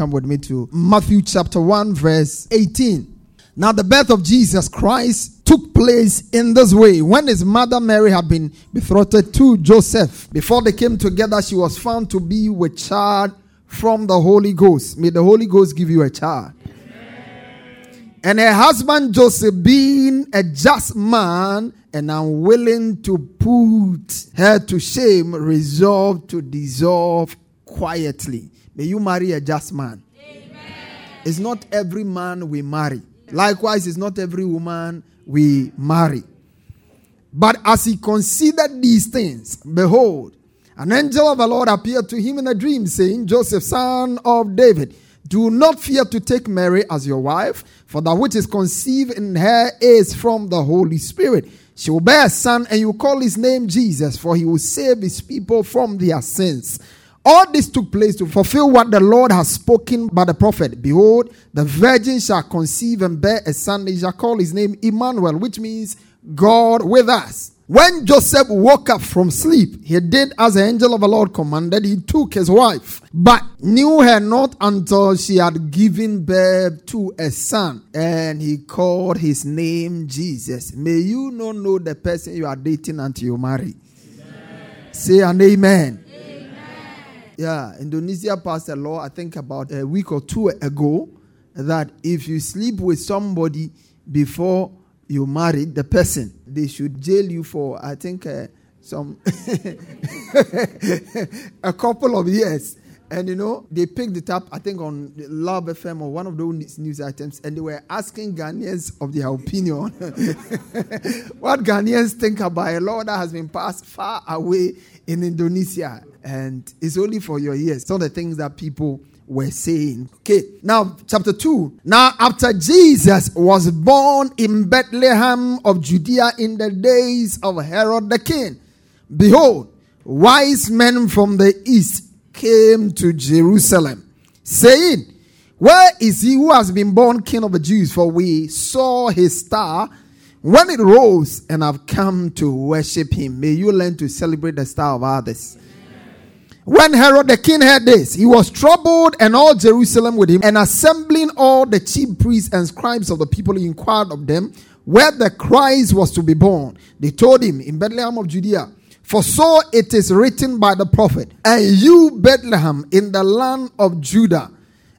Come with me to Matthew chapter 1, verse 18. Now, the birth of Jesus Christ took place in this way. When his mother Mary had been betrothed to Joseph, before they came together, she was found to be with child from the Holy Ghost. May the Holy Ghost give you a child. And her husband Joseph, being a just man and unwilling to put her to shame, resolved to dissolve quietly. May you marry a just man. Amen. It's not every man we marry. Likewise, it's not every woman we marry. But as he considered these things, behold, an angel of the Lord appeared to him in a dream, saying, Joseph, son of David, do not fear to take Mary as your wife, for that which is conceived in her is from the Holy Spirit. She will bear a son, and you call his name Jesus, for he will save his people from their sins. All this took place to fulfill what the Lord has spoken by the prophet. Behold, the virgin shall conceive and bear a son. They shall call his name Emmanuel, which means God with us. When Joseph woke up from sleep, he did as the angel of the Lord commanded. He took his wife, but knew her not until she had given birth to a son, and he called his name Jesus. May you not know the person you are dating until you marry. Amen. Say an amen. Yeah, Indonesia passed a law, I think about a week or two ago, that if you sleep with somebody before you marry the person, they should jail you for, I think, uh, some a couple of years. And you know, they picked it up, I think, on Love FM or one of those news items, and they were asking Ghanaians of their opinion what Ghanaians think about a law that has been passed far away in Indonesia and it's only for your ears. Some of the things that people were saying. Okay, now chapter 2. Now, after Jesus was born in Bethlehem of Judea in the days of Herod the king, behold, wise men from the east came to Jerusalem, saying, Where is he who has been born king of the Jews? For we saw his star when it rose and I've come to worship him. May you learn to celebrate the star of others. When Herod the king heard this, he was troubled, and all Jerusalem with him. And assembling all the chief priests and scribes of the people, he inquired of them where the Christ was to be born. They told him, In Bethlehem of Judea. For so it is written by the prophet, And you, Bethlehem, in the land of Judah,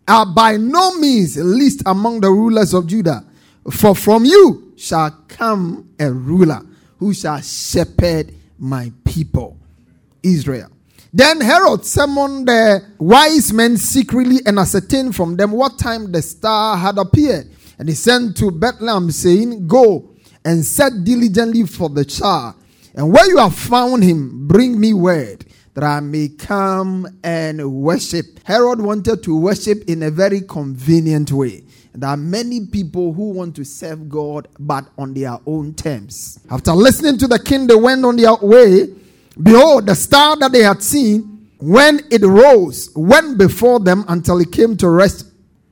are by no means least among the rulers of Judah. For from you shall come a ruler who shall shepherd my people, Israel. Then Herod summoned the wise men secretly and ascertained from them what time the star had appeared. And he sent to Bethlehem, saying, Go and set diligently for the child. And where you have found him, bring me word that I may come and worship. Herod wanted to worship in a very convenient way. There are many people who want to serve God, but on their own terms. After listening to the king, they went on their way Behold, the star that they had seen, when it rose, went before them until it came to rest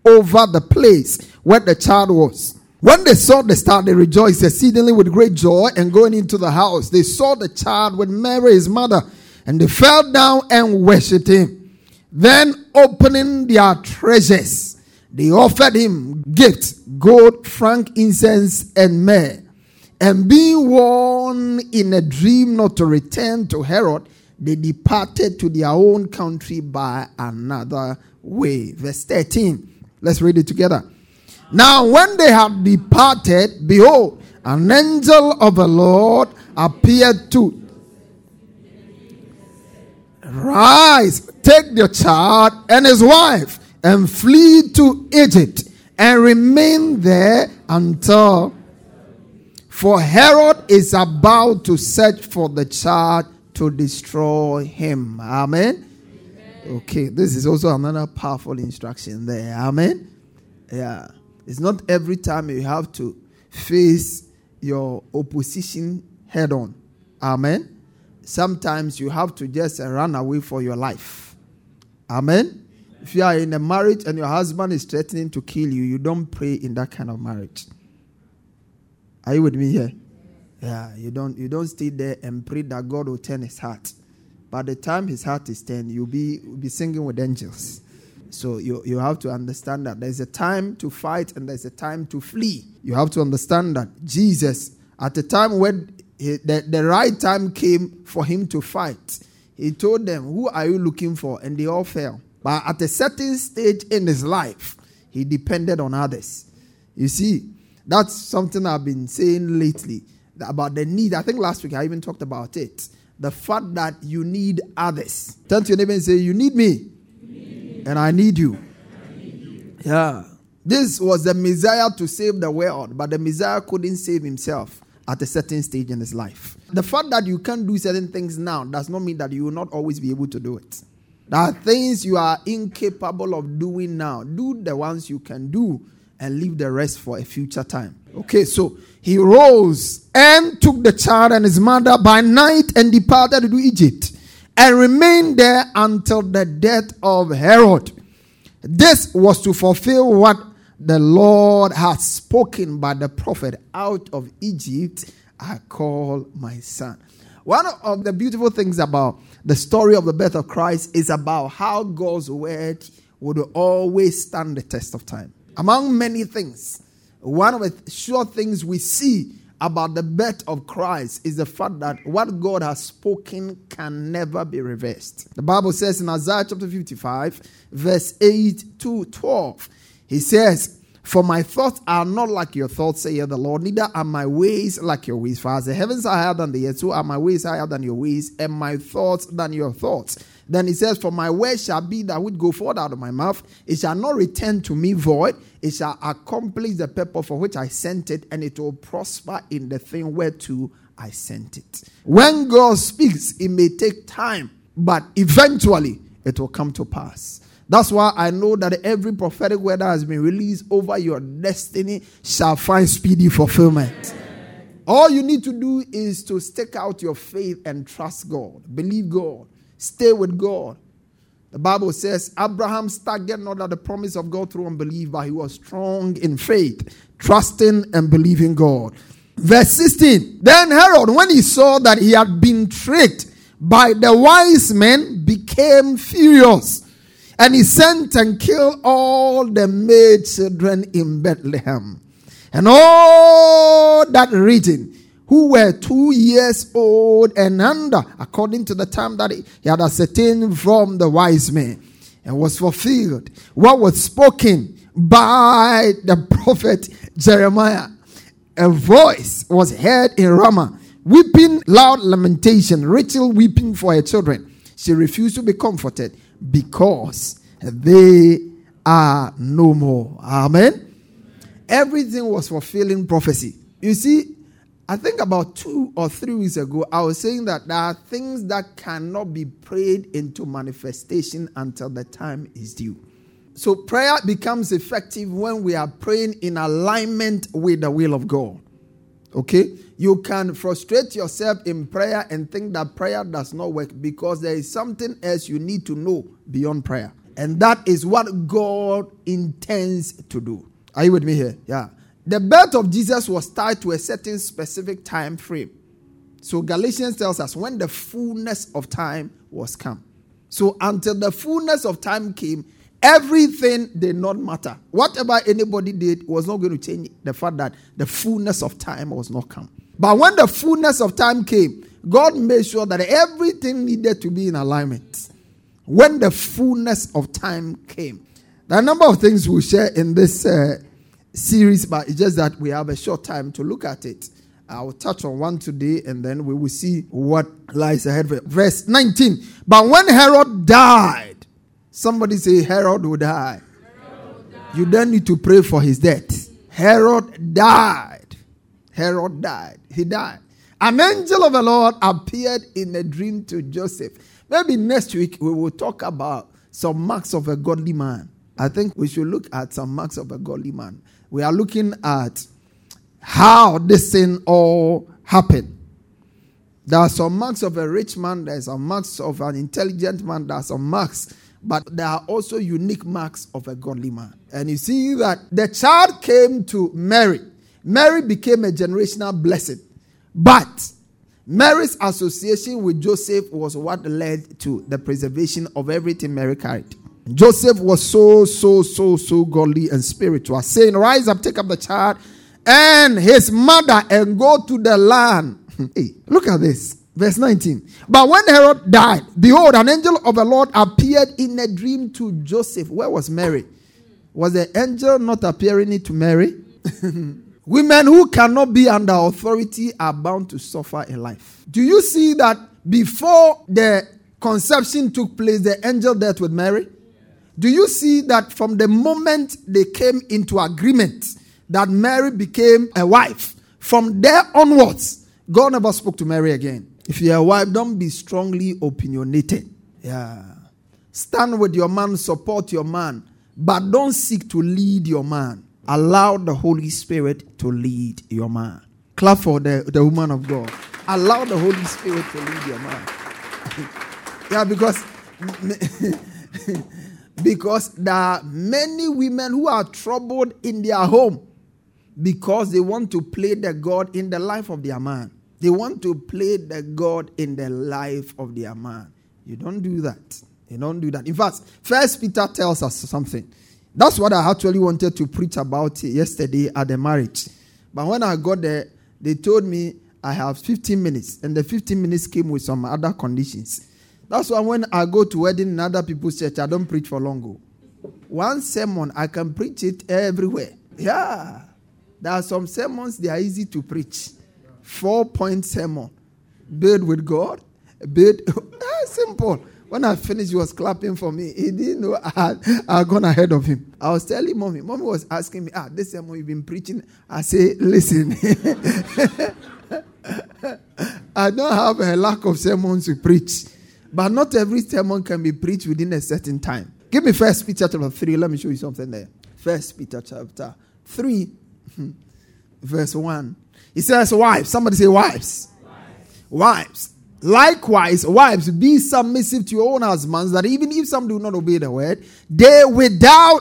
over the place where the child was. When they saw the star, they rejoiced exceedingly with great joy. And going into the house, they saw the child with Mary, his mother, and they fell down and worshipped him. Then, opening their treasures, they offered him gifts gold, frankincense, and myrrh. And being warned in a dream not to return to Herod, they departed to their own country by another way. Verse 13. Let's read it together. Now, when they had departed, behold, an angel of the Lord appeared to Rise, take your child and his wife and flee to Egypt and remain there until for Herod is about to search for the child to destroy him. Amen. Amen. Okay, this is also another powerful instruction there. Amen. Yeah. It's not every time you have to face your opposition head on. Amen. Sometimes you have to just run away for your life. Amen. If you are in a marriage and your husband is threatening to kill you, you don't pray in that kind of marriage. Are you with me here? Yeah, you don't you don't stay there and pray that God will turn his heart. By the time his heart is turned, you'll be you'll be singing with angels. So you, you have to understand that there's a time to fight and there's a time to flee. You have to understand that Jesus, at the time when he, the, the right time came for him to fight, he told them, Who are you looking for? And they all fell. But at a certain stage in his life, he depended on others. You see, that's something I've been saying lately about the need. I think last week I even talked about it. The fact that you need others. Turn to your neighbor and say, You need me and I need you. Yeah. This was the Messiah to save the world, but the Messiah couldn't save himself at a certain stage in his life. The fact that you can't do certain things now does not mean that you will not always be able to do it. There are things you are incapable of doing now. Do the ones you can do and leave the rest for a future time. Okay, so he rose and took the child and his mother by night and departed to Egypt and remained there until the death of Herod. This was to fulfill what the Lord had spoken by the prophet out of Egypt, I call my son. One of the beautiful things about the story of the birth of Christ is about how God's word would always stand the test of time. Among many things, one of the sure things we see about the birth of Christ is the fact that what God has spoken can never be reversed. The Bible says in Isaiah chapter 55, verse 8 to 12, He says, For my thoughts are not like your thoughts, saith the Lord, neither are my ways like your ways. For as the heavens are higher than the earth, so are my ways higher than your ways, and my thoughts than your thoughts. Then he says, For my word shall be that would go forth out of my mouth. It shall not return to me void. It shall accomplish the purpose for which I sent it, and it will prosper in the thing whereto I sent it. When God speaks, it may take time, but eventually it will come to pass. That's why I know that every prophetic word that has been released over your destiny shall find speedy fulfillment. All you need to do is to stick out your faith and trust God, believe God Stay with God. The Bible says Abraham staggered not at the promise of God through unbelief, but he was strong in faith, trusting and believing God. Verse 16 Then Herod, when he saw that he had been tricked by the wise men, became furious. And he sent and killed all the maid children in Bethlehem and all that region who were two years old and under, according to the time that he had ascertained from the wise men, and was fulfilled what was spoken by the prophet Jeremiah. A voice was heard in Ramah, weeping loud lamentation, Rachel weeping for her children. She refused to be comforted because they are no more. Amen. Everything was fulfilling prophecy. You see, I think about two or three weeks ago, I was saying that there are things that cannot be prayed into manifestation until the time is due. So, prayer becomes effective when we are praying in alignment with the will of God. Okay? You can frustrate yourself in prayer and think that prayer does not work because there is something else you need to know beyond prayer. And that is what God intends to do. Are you with me here? Yeah. The birth of Jesus was tied to a certain specific time frame. So Galatians tells us when the fullness of time was come. So until the fullness of time came, everything did not matter. Whatever anybody did was not going to change the fact that the fullness of time was not come. But when the fullness of time came, God made sure that everything needed to be in alignment. when the fullness of time came. There are a number of things we'll share in this uh, series, but it's just that we have a short time to look at it. I'll touch on one today and then we will see what lies ahead. Verse 19. But when Herod died, somebody say, Herod will die. Herod. You don't need to pray for his death. Herod died. Herod died. He died. An angel of the Lord appeared in a dream to Joseph. Maybe next week we will talk about some marks of a godly man. I think we should look at some marks of a godly man. We are looking at how this thing all happened. There are some marks of a rich man, there are some marks of an intelligent man, there are some marks, but there are also unique marks of a godly man. And you see that the child came to Mary. Mary became a generational blessing. But Mary's association with Joseph was what led to the preservation of everything Mary carried. Joseph was so, so, so, so godly and spiritual, saying, Rise up, take up the child and his mother and go to the land. hey, look at this. Verse 19. But when Herod died, behold, an angel of the Lord appeared in a dream to Joseph. Where was Mary? Was the angel not appearing to Mary? Women who cannot be under authority are bound to suffer in life. Do you see that before the conception took place, the angel dealt with Mary? Do you see that from the moment they came into agreement, that Mary became a wife. From there onwards, God never spoke to Mary again. If you're a wife, don't be strongly opinionated. Yeah. Stand with your man, support your man, but don't seek to lead your man. Allow the Holy Spirit to lead your man. Clap for the, the woman of God. Allow the Holy Spirit to lead your man. yeah, because because there are many women who are troubled in their home because they want to play the God in the life of their man. They want to play the God in the life of their man. You don't do that. You don't do that. In fact, First Peter tells us something. That's what I actually wanted to preach about yesterday at the marriage. But when I got there, they told me I have 15 minutes, and the 15 minutes came with some other conditions. That's why when I go to wedding in other people's church, I don't preach for long. Oh. One sermon, I can preach it everywhere. Yeah. There are some sermons, they are easy to preach. Four point sermon. Build with God. Build. simple. When I finished, he was clapping for me. He didn't know I had, I had gone ahead of him. I was telling mommy. Mommy was asking me, ah, this sermon you've been preaching. I say, listen. I don't have a lack of sermons to preach. But not every sermon can be preached within a certain time. Give me First Peter chapter 3. Let me show you something there. First Peter chapter 3 verse 1. He says, Wives. Somebody say, Wives. Wives. wives. Likewise, wives, be submissive to your own husbands, that even if some do not obey the word, they without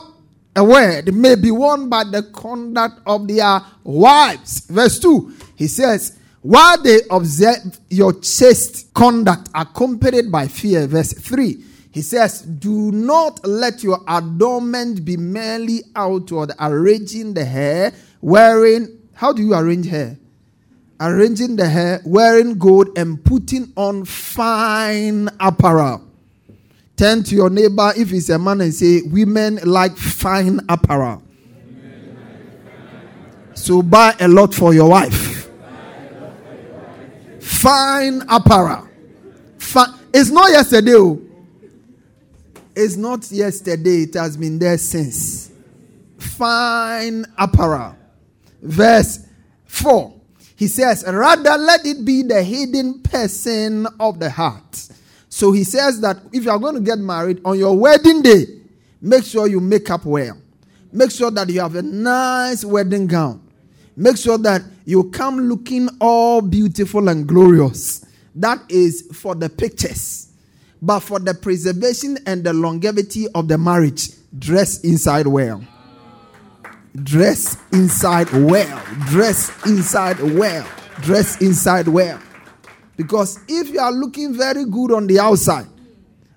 a word may be won by the conduct of their wives. Verse 2, he says, while they observe your chaste conduct accompanied by fear. Verse 3, he says, Do not let your adornment be merely outward, arranging the hair, wearing how do you arrange hair? Arranging the hair, wearing gold, and putting on fine apparel. Turn to your neighbor if he's a man and say, Women like fine apparel. So buy a lot for your wife. Fine apparel. it's not yesterday. Oh. It's not yesterday. It has been there since. Fine apparel verse 4. He says, Rather let it be the hidden person of the heart. So he says that if you are going to get married on your wedding day, make sure you make up well. Make sure that you have a nice wedding gown. Make sure that you come looking all beautiful and glorious. That is for the pictures. But for the preservation and the longevity of the marriage, dress inside well. Dress inside well. Dress inside well. Dress inside well. Because if you are looking very good on the outside,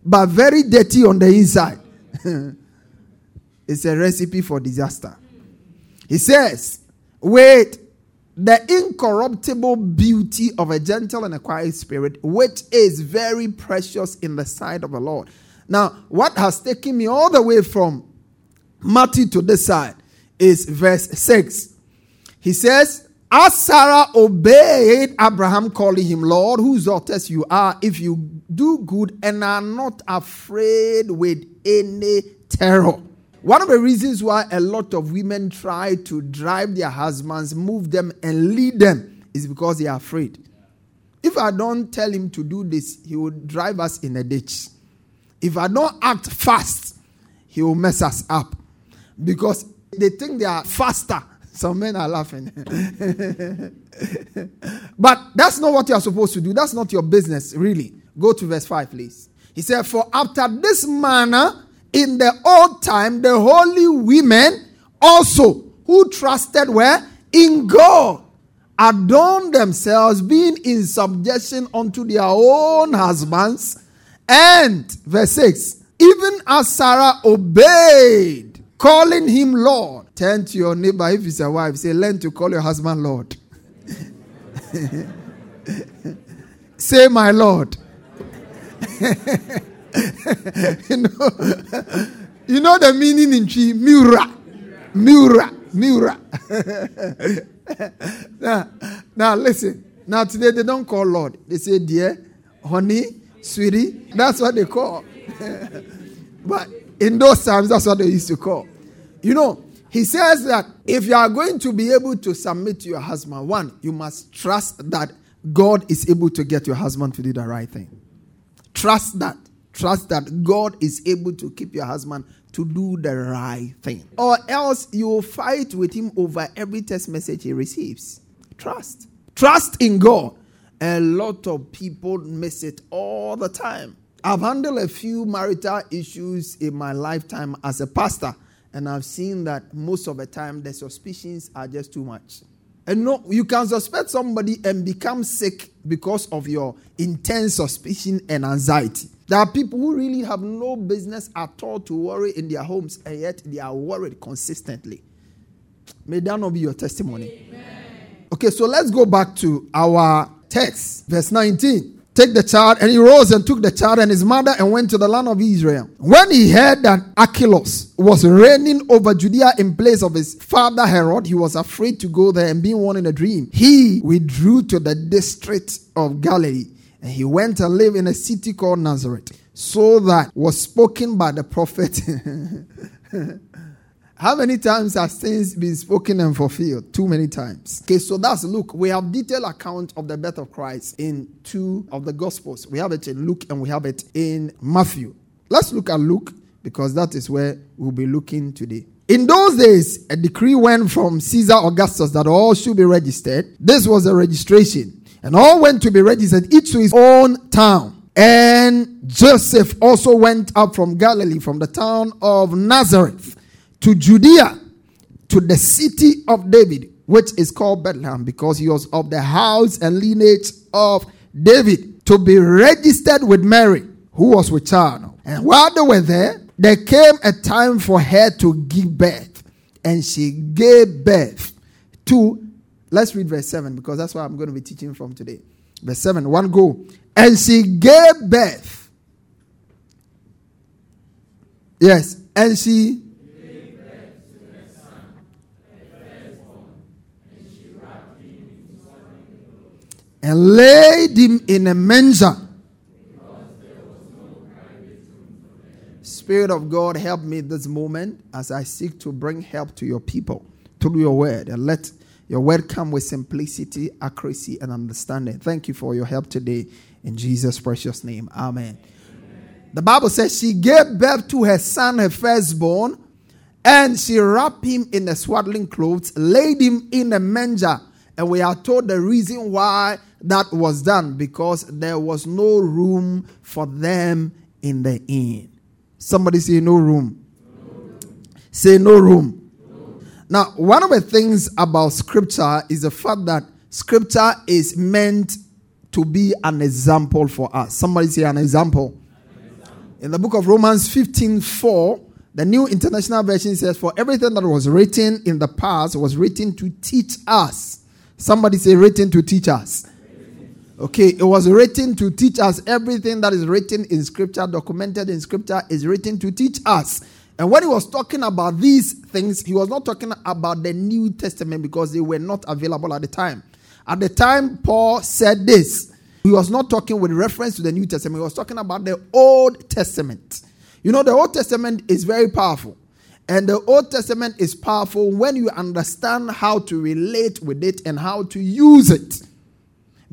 but very dirty on the inside, it's a recipe for disaster. He says, Wait, the incorruptible beauty of a gentle and a quiet spirit, which is very precious in the sight of the Lord. Now, what has taken me all the way from Matthew to this side is verse 6. He says, As Sarah obeyed Abraham, calling him Lord, whose daughters you are, if you do good and are not afraid with any terror. One of the reasons why a lot of women try to drive their husbands, move them, and lead them is because they are afraid. If I don't tell him to do this, he will drive us in a ditch. If I don't act fast, he will mess us up. Because they think they are faster. Some men are laughing. but that's not what you are supposed to do. That's not your business, really. Go to verse 5, please. He said, For after this manner, in the old time, the holy women also who trusted where? In God adorned themselves, being in subjection unto their own husbands and verse 6 even as Sarah obeyed, calling him Lord. Turn to your neighbor if it's a wife, say, Learn to call your husband Lord. say, My Lord. you, know, you know the meaning in Twi? Mura. Mura. Mura. now, now, listen. Now, today they don't call Lord. They say, Dear, honey, sweetie. That's what they call. but in those times, that's what they used to call. You know, he says that if you are going to be able to submit to your husband, one, you must trust that God is able to get your husband to do the right thing. Trust that. Trust that God is able to keep your husband to do the right thing. Or else you will fight with him over every text message he receives. Trust. Trust in God. A lot of people miss it all the time. I've handled a few marital issues in my lifetime as a pastor, and I've seen that most of the time the suspicions are just too much. And no, you can suspect somebody and become sick because of your intense suspicion and anxiety. There are people who really have no business at all to worry in their homes, and yet they are worried consistently. May that not be your testimony. Amen. Okay, so let's go back to our text, verse 19. Take the child, and he rose and took the child and his mother and went to the land of Israel. When he heard that Archelaus was reigning over Judea in place of his father Herod, he was afraid to go there and being warned in a dream. He withdrew to the district of Galilee, and he went and lived in a city called Nazareth. So that was spoken by the prophet How many times has things been spoken and fulfilled? Too many times. Okay, so that's Luke. We have detailed account of the birth of Christ in two of the Gospels. We have it in Luke and we have it in Matthew. Let's look at Luke because that is where we'll be looking today. In those days, a decree went from Caesar Augustus that all should be registered. This was a registration. And all went to be registered, each to his own town. And Joseph also went up from Galilee, from the town of Nazareth to Judea, to the city of David, which is called Bethlehem, because he was of the house and lineage of David, to be registered with Mary, who was with child. And while they were there, there came a time for her to give birth, and she gave birth to. Let's read verse 7 because that's what I'm going to be teaching from today. Verse 7, one go. And she gave birth. Yes, and she and laid him in a manger. Spirit of God, help me this moment as I seek to bring help to your people through your word and let your word come with simplicity, accuracy, and understanding. Thank you for your help today in Jesus' precious name. Amen. Amen. The Bible says she gave birth to her son, her firstborn, and she wrapped him in the swaddling clothes, laid him in a manger. And we are told the reason why that was done because there was no room for them in the inn. Somebody say, No room. Say, No room. no Now, one of the things about scripture is the fact that scripture is meant to be an example for us. Somebody say, An example. An example. In the book of Romans 15 4, the New International Version says, For everything that was written in the past was written to teach us. Somebody say, written to teach us. Okay, it was written to teach us. Everything that is written in scripture, documented in scripture, is written to teach us. And when he was talking about these things, he was not talking about the New Testament because they were not available at the time. At the time Paul said this, he was not talking with reference to the New Testament, he was talking about the Old Testament. You know, the Old Testament is very powerful. And the Old Testament is powerful when you understand how to relate with it and how to use it.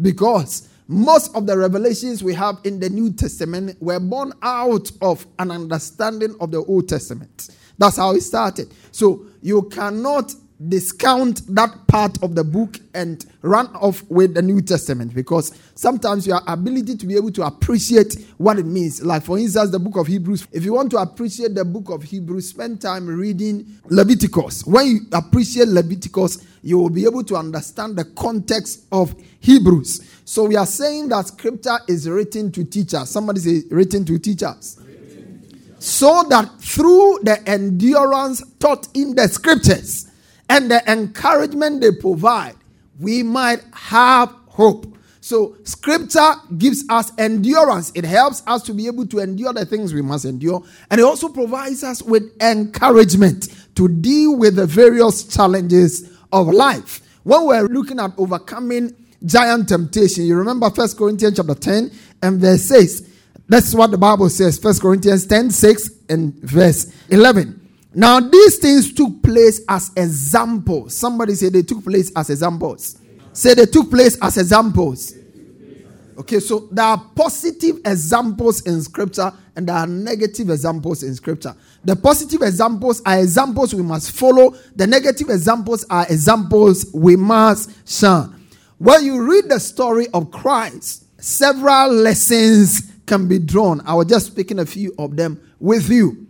Because most of the revelations we have in the New Testament were born out of an understanding of the Old Testament. That's how it started. So you cannot discount that part of the book and run off with the New Testament because sometimes your ability to be able to appreciate what it means, like for instance, the book of Hebrews, if you want to appreciate the book of Hebrews, spend time reading Leviticus. When you appreciate Leviticus, you will be able to understand the context of Hebrews. So we are saying that scripture is written to teachers. Somebody say written to teachers. So that through the endurance taught in the scriptures, and the encouragement they provide, we might have hope. So, scripture gives us endurance. It helps us to be able to endure the things we must endure. And it also provides us with encouragement to deal with the various challenges of life. When we're looking at overcoming giant temptation, you remember First Corinthians chapter 10 and verse 6. That's what the Bible says, First Corinthians 10 6 and verse 11. Now, these things took place as examples. Somebody say they took place as examples. Say they took place as examples. Okay, so there are positive examples in scripture and there are negative examples in scripture. The positive examples are examples we must follow, the negative examples are examples we must shun. When you read the story of Christ, several lessons can be drawn. I was just speaking a few of them with you.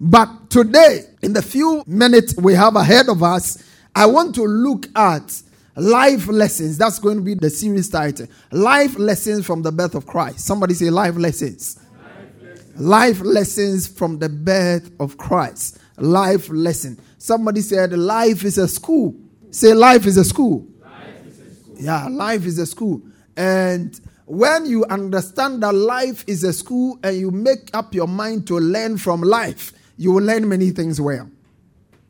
But today, in the few minutes we have ahead of us, I want to look at life lessons. That's going to be the series title. Life lessons from the birth of Christ. Somebody say life lessons. Life lessons, life lessons from the birth of Christ. Life lesson. Somebody said life is a school. Say life is a school. Life is a school. Yeah, life is a school. And when you understand that life is a school and you make up your mind to learn from life, you will learn many things well.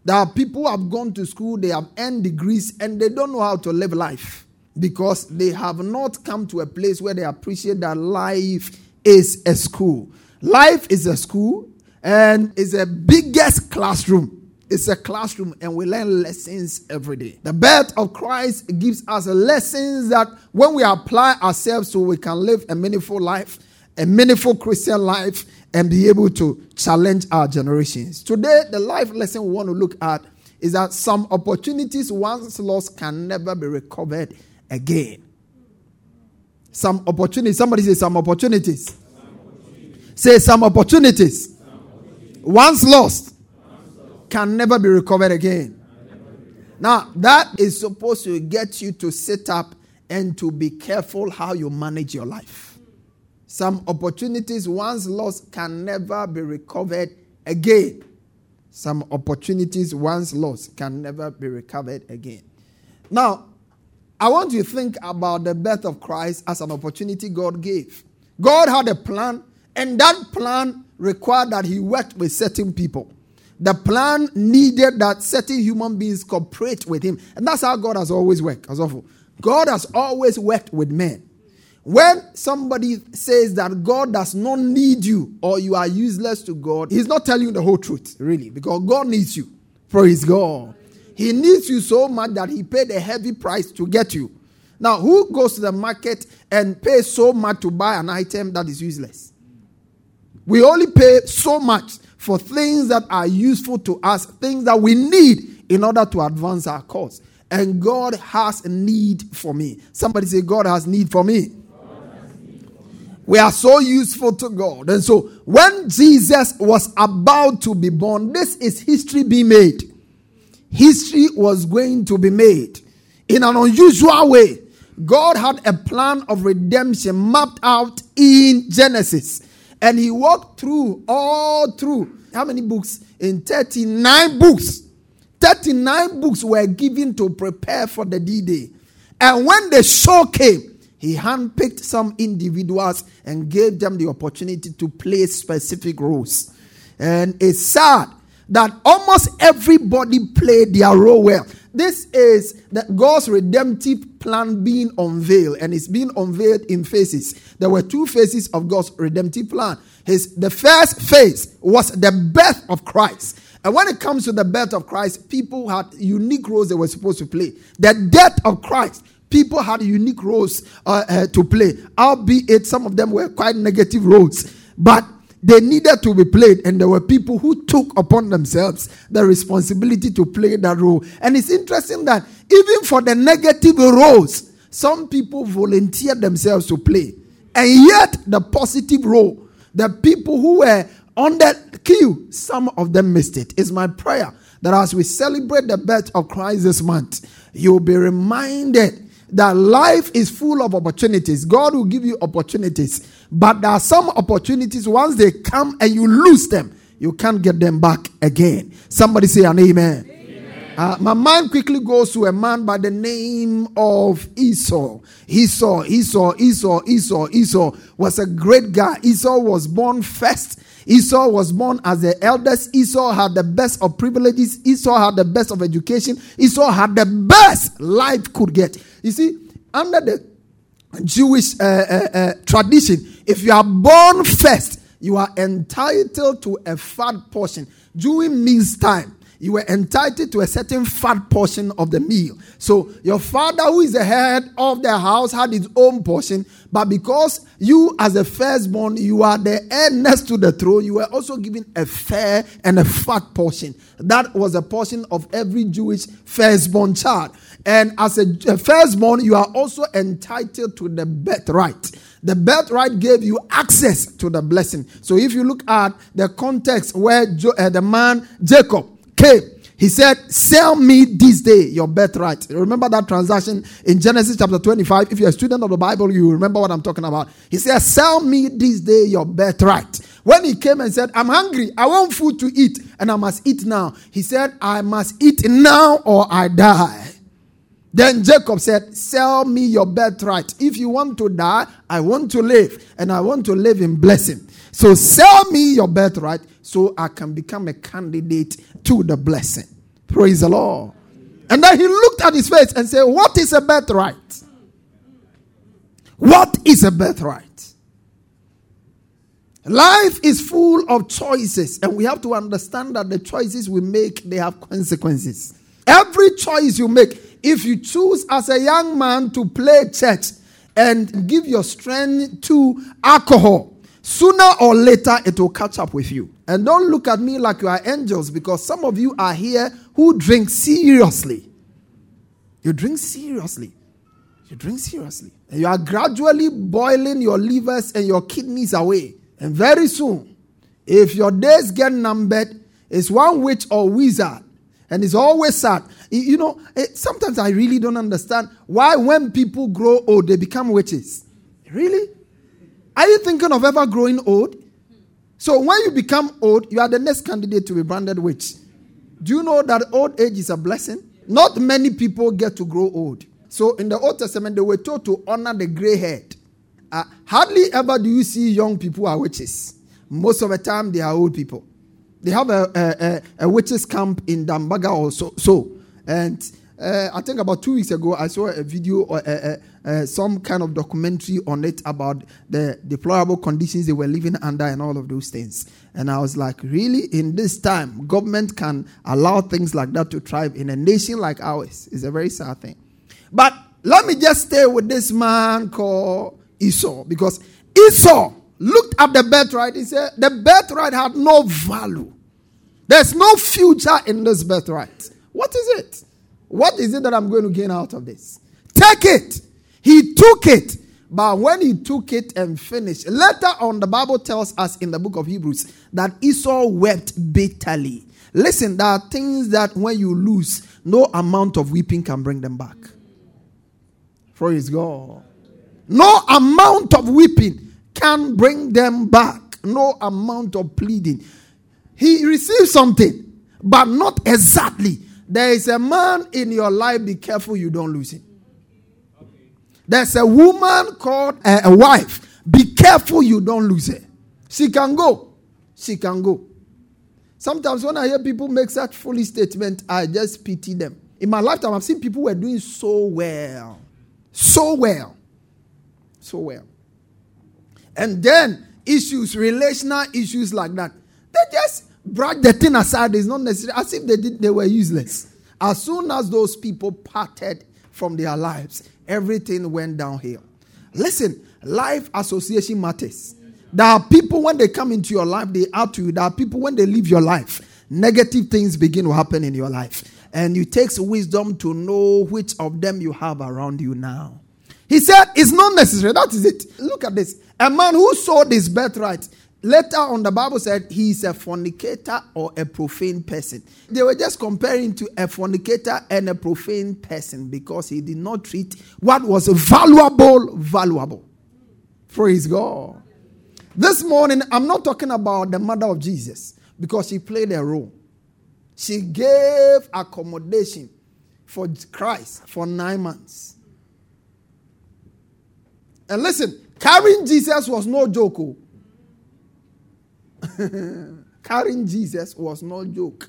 There are people who have gone to school, they have earned degrees, and they don't know how to live life because they have not come to a place where they appreciate that life is a school. Life is a school and is a biggest classroom. It's a classroom and we learn lessons every day. The birth of Christ gives us lessons that when we apply ourselves to, we can live a meaningful life, a meaningful Christian life, and be able to challenge our generations. Today, the life lesson we want to look at is that some opportunities once lost can never be recovered again. Some opportunities. Somebody say some opportunities. Some opportunities. Say some opportunities. Some opportunities. Once lost can never be recovered again. Now, that is supposed to get you to sit up and to be careful how you manage your life. Some opportunities once lost can never be recovered again. Some opportunities once lost can never be recovered again. Now, I want you to think about the birth of Christ as an opportunity God gave. God had a plan, and that plan required that He worked with certain people. The plan needed that certain human beings cooperate with Him. And that's how God has always worked. As. God has always worked with men. When somebody says that God does not need you or you are useless to God, he's not telling you the whole truth, really, because God needs you. Praise God. He needs you so much that he paid a heavy price to get you. Now, who goes to the market and pays so much to buy an item that is useless? We only pay so much for things that are useful to us, things that we need in order to advance our cause. And God has a need for me. Somebody say, God has need for me. We are so useful to God. And so when Jesus was about to be born, this is history being made. History was going to be made in an unusual way. God had a plan of redemption mapped out in Genesis. And he walked through all through how many books? In 39 books. 39 books were given to prepare for the D Day. And when the show came, He handpicked some individuals and gave them the opportunity to play specific roles. And it's sad that almost everybody played their role well. This is that God's redemptive plan being unveiled, and it's being unveiled in phases. There were two phases of God's redemptive plan. His the first phase was the birth of Christ. And when it comes to the birth of Christ, people had unique roles they were supposed to play. The death of Christ, people had unique roles uh, uh, to play, albeit some of them were quite negative roles. But they needed to be played, and there were people who took upon themselves the responsibility to play that role. And it's interesting that even for the negative roles, some people volunteered themselves to play. And yet, the positive role, the people who were on that queue, some of them missed it. It's my prayer that as we celebrate the birth of Christ this month, you'll be reminded that life is full of opportunities. God will give you opportunities, but there are some opportunities, once they come and you lose them, you can't get them back again. Somebody say an amen. amen. Uh, my mind quickly goes to a man by the name of Esau. Esau, Esau, Esau, Esau, Esau was a great guy. Esau was born first Esau was born as the eldest. Esau had the best of privileges. Esau had the best of education. Esau had the best life could get. You see, under the Jewish uh, uh, uh, tradition, if you are born first, you are entitled to a fat portion during meals time you were entitled to a certain fat portion of the meal. So your father, who is the head of the house, had his own portion. But because you, as a firstborn, you are the heir next to the throne, you were also given a fair and a fat portion. That was a portion of every Jewish firstborn child. And as a, firstborn, you are also entitled to the birthright. The birthright gave you access to the blessing. So if you look at the context where jo- uh, the man Jacob came. He said, Sell me this day your birthright. Remember that transaction in Genesis chapter 25? If you're a student of the Bible, you remember what I'm talking about. He said, Sell me this day your birthright. When he came and said, I'm hungry, I want food to eat, and I must eat now, he said, I must eat now or I die. Then Jacob said, Sell me your birthright. If you want to die, I want to live, and I want to live in blessing. So sell me your birthright so I can become a candidate to the blessing. Praise the Lord. And then he looked at his face and said, What is a birthright? What is a birthright? Life is full of choices, and we have to understand that the choices we make they have consequences. Every choice you make, if you choose as a young man to play church and give your strength to alcohol, Sooner or later, it will catch up with you. And don't look at me like you are angels because some of you are here who drink seriously. You drink seriously. You drink seriously. And you are gradually boiling your livers and your kidneys away. And very soon, if your days get numbered, it's one witch or wizard. And it's always sad. You know, sometimes I really don't understand why when people grow old, they become witches. Really? Are you thinking of ever growing old? So when you become old, you are the next candidate to be branded witch. Do you know that old age is a blessing? Not many people get to grow old. So in the Old Testament, they were told to honor the gray head. Uh, hardly ever do you see young people are witches. Most of the time, they are old people. They have a, a, a, a witches camp in Gambaga also. so. And uh, I think about two weeks ago, I saw a video or uh, uh, uh, some kind of documentary on it about the deplorable conditions they were living under and all of those things. And I was like, really? In this time, government can allow things like that to thrive in a nation like ours? It's a very sad thing. But let me just stay with this man called Esau because Esau looked at the birthright. He said, the birthright had no value. There's no future in this birthright. What is it? What is it that I'm going to gain out of this? Take it. He took it. But when he took it and finished, later on, the Bible tells us in the book of Hebrews that Esau wept bitterly. Listen, there are things that when you lose, no amount of weeping can bring them back. Praise God. No amount of weeping can bring them back. No amount of pleading. He received something, but not exactly there is a man in your life, be careful you don't lose him. There's a woman called uh, a wife. Be careful you don't lose her. She can go. She can go. Sometimes when I hear people make such foolish statements, I just pity them. In my lifetime, I've seen people who are doing so well. So well. So well. And then issues, relational issues like that, they just brush the thing aside. It's not necessary. As if they did, they were useless. As soon as those people parted from their lives, everything went downhill. Listen, life association matters. There are people when they come into your life, they add to you. There are people when they leave your life, negative things begin to happen in your life. And it takes wisdom to know which of them you have around you now. He said, It's not necessary. That is it. Look at this. A man who sold his birthright. Later on, the Bible said he is a fornicator or a profane person. They were just comparing to a fornicator and a profane person because he did not treat what was valuable, valuable. Praise God. This morning, I'm not talking about the mother of Jesus because she played a role. She gave accommodation for Christ for nine months. And listen, carrying Jesus was no joke. Oh. carrying Jesus was no joke.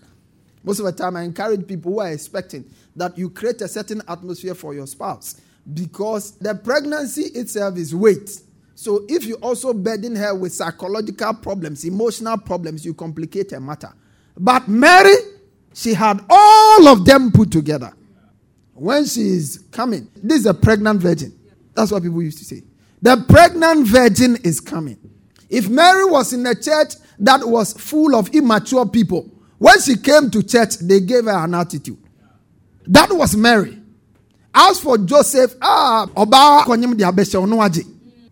Most of the time, I encourage people who are expecting that you create a certain atmosphere for your spouse because the pregnancy itself is weight. So if you also burden her with psychological problems, emotional problems, you complicate a matter. But Mary, she had all of them put together. When she is coming, this is a pregnant virgin. That's what people used to say. The pregnant virgin is coming. If Mary was in a church that was full of immature people, when she came to church, they gave her an attitude. That was Mary. As for Joseph, ah,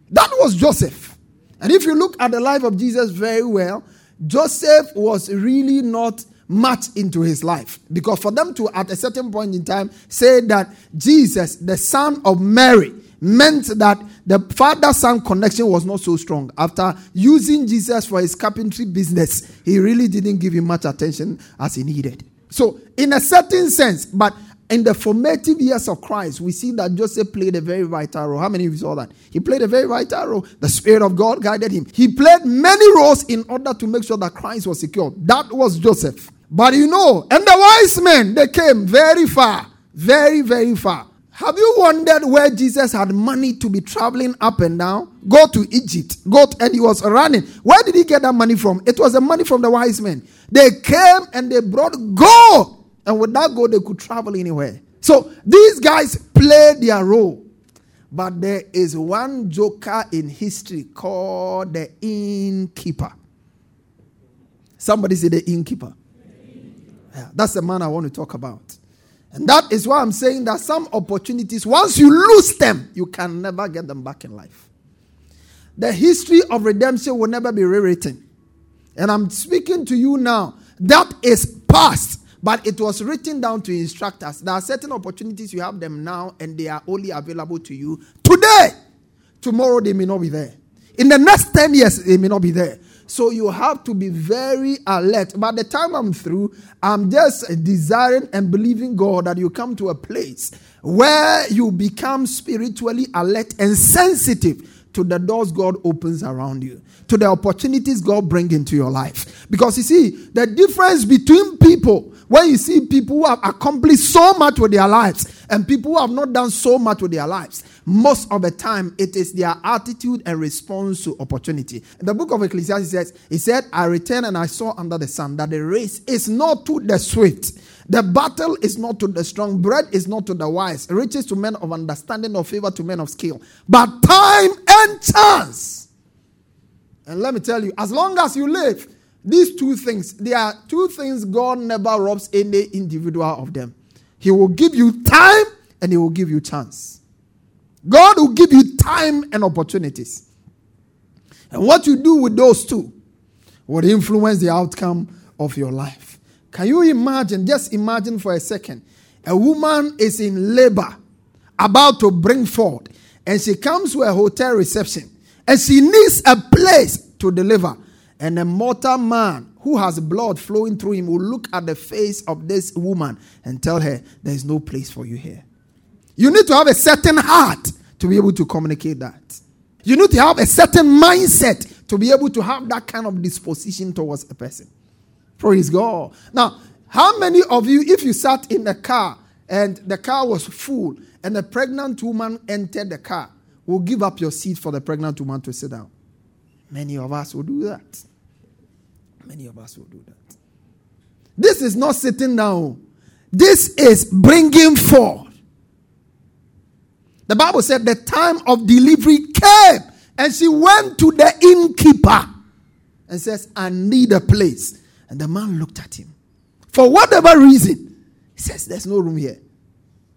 that was Joseph. And if you look at the life of Jesus very well, Joseph was really not much into his life. Because for them to, at a certain point in time, say that Jesus, the son of Mary, meant that the father son connection was not so strong. After using Jesus for his carpentry business, he really didn't give him much attention as he needed. So, in a certain sense, but in the formative years of Christ, we see that Joseph played a very vital role. How many of you saw that? He played a very vital role. The Spirit of God guided him. He played many roles in order to make sure that Christ was secure. That was Joseph. But you know, and the wise men, they came very far. Very, very far. Have you wondered where Jesus had money to be traveling up and down? Go to Egypt. Go to, and he was running. Where did he get that money from? It was the money from the wise men. They came and they brought gold and with that gold, they could travel anywhere. So these guys played their role. But there is one joker in history called the innkeeper. Somebody say the innkeeper. Yeah, that's the man I want to talk about. And that is why I'm saying that some opportunities, once you lose them, you can never get them back in life. The history of redemption will never be rewritten. And I'm speaking to you now. That is past. But it was written down to instruct us. There are certain opportunities you have them now, and they are only available to you today. Tomorrow they may not be there. In the next 10 years, they may not be there. So you have to be very alert. By the time I'm through, I'm just desiring and believing God that you come to a place where you become spiritually alert and sensitive to the doors God opens around you, to the opportunities God brings into your life. Because you see, the difference between people when you see people who have accomplished so much with their lives and people who have not done so much with their lives, most of the time it is their attitude and response to opportunity. In the book of Ecclesiastes says, He said, I returned and I saw under the sun that the race is not to the swift. The battle is not to the strong, bread is not to the wise, riches to men of understanding or favor to men of skill, but time and chance. And let me tell you, as long as you live, these two things, there are two things God never robs any individual of them. He will give you time and He will give you chance. God will give you time and opportunities. And what you do with those two will influence the outcome of your life. Can you imagine? Just imagine for a second. A woman is in labor, about to bring forth, and she comes to a hotel reception, and she needs a place to deliver. And a mortal man who has blood flowing through him will look at the face of this woman and tell her, There is no place for you here. You need to have a certain heart to be able to communicate that. You need to have a certain mindset to be able to have that kind of disposition towards a person. Praise God. Now, how many of you, if you sat in a car and the car was full and a pregnant woman entered the car, will give up your seat for the pregnant woman to sit down? Many of us will do that. Many of us will do that. This is not sitting down. This is bringing forth. The Bible said the time of delivery came and she went to the innkeeper and says, I need a place. And the man looked at him. For whatever reason, he says, There's no room here.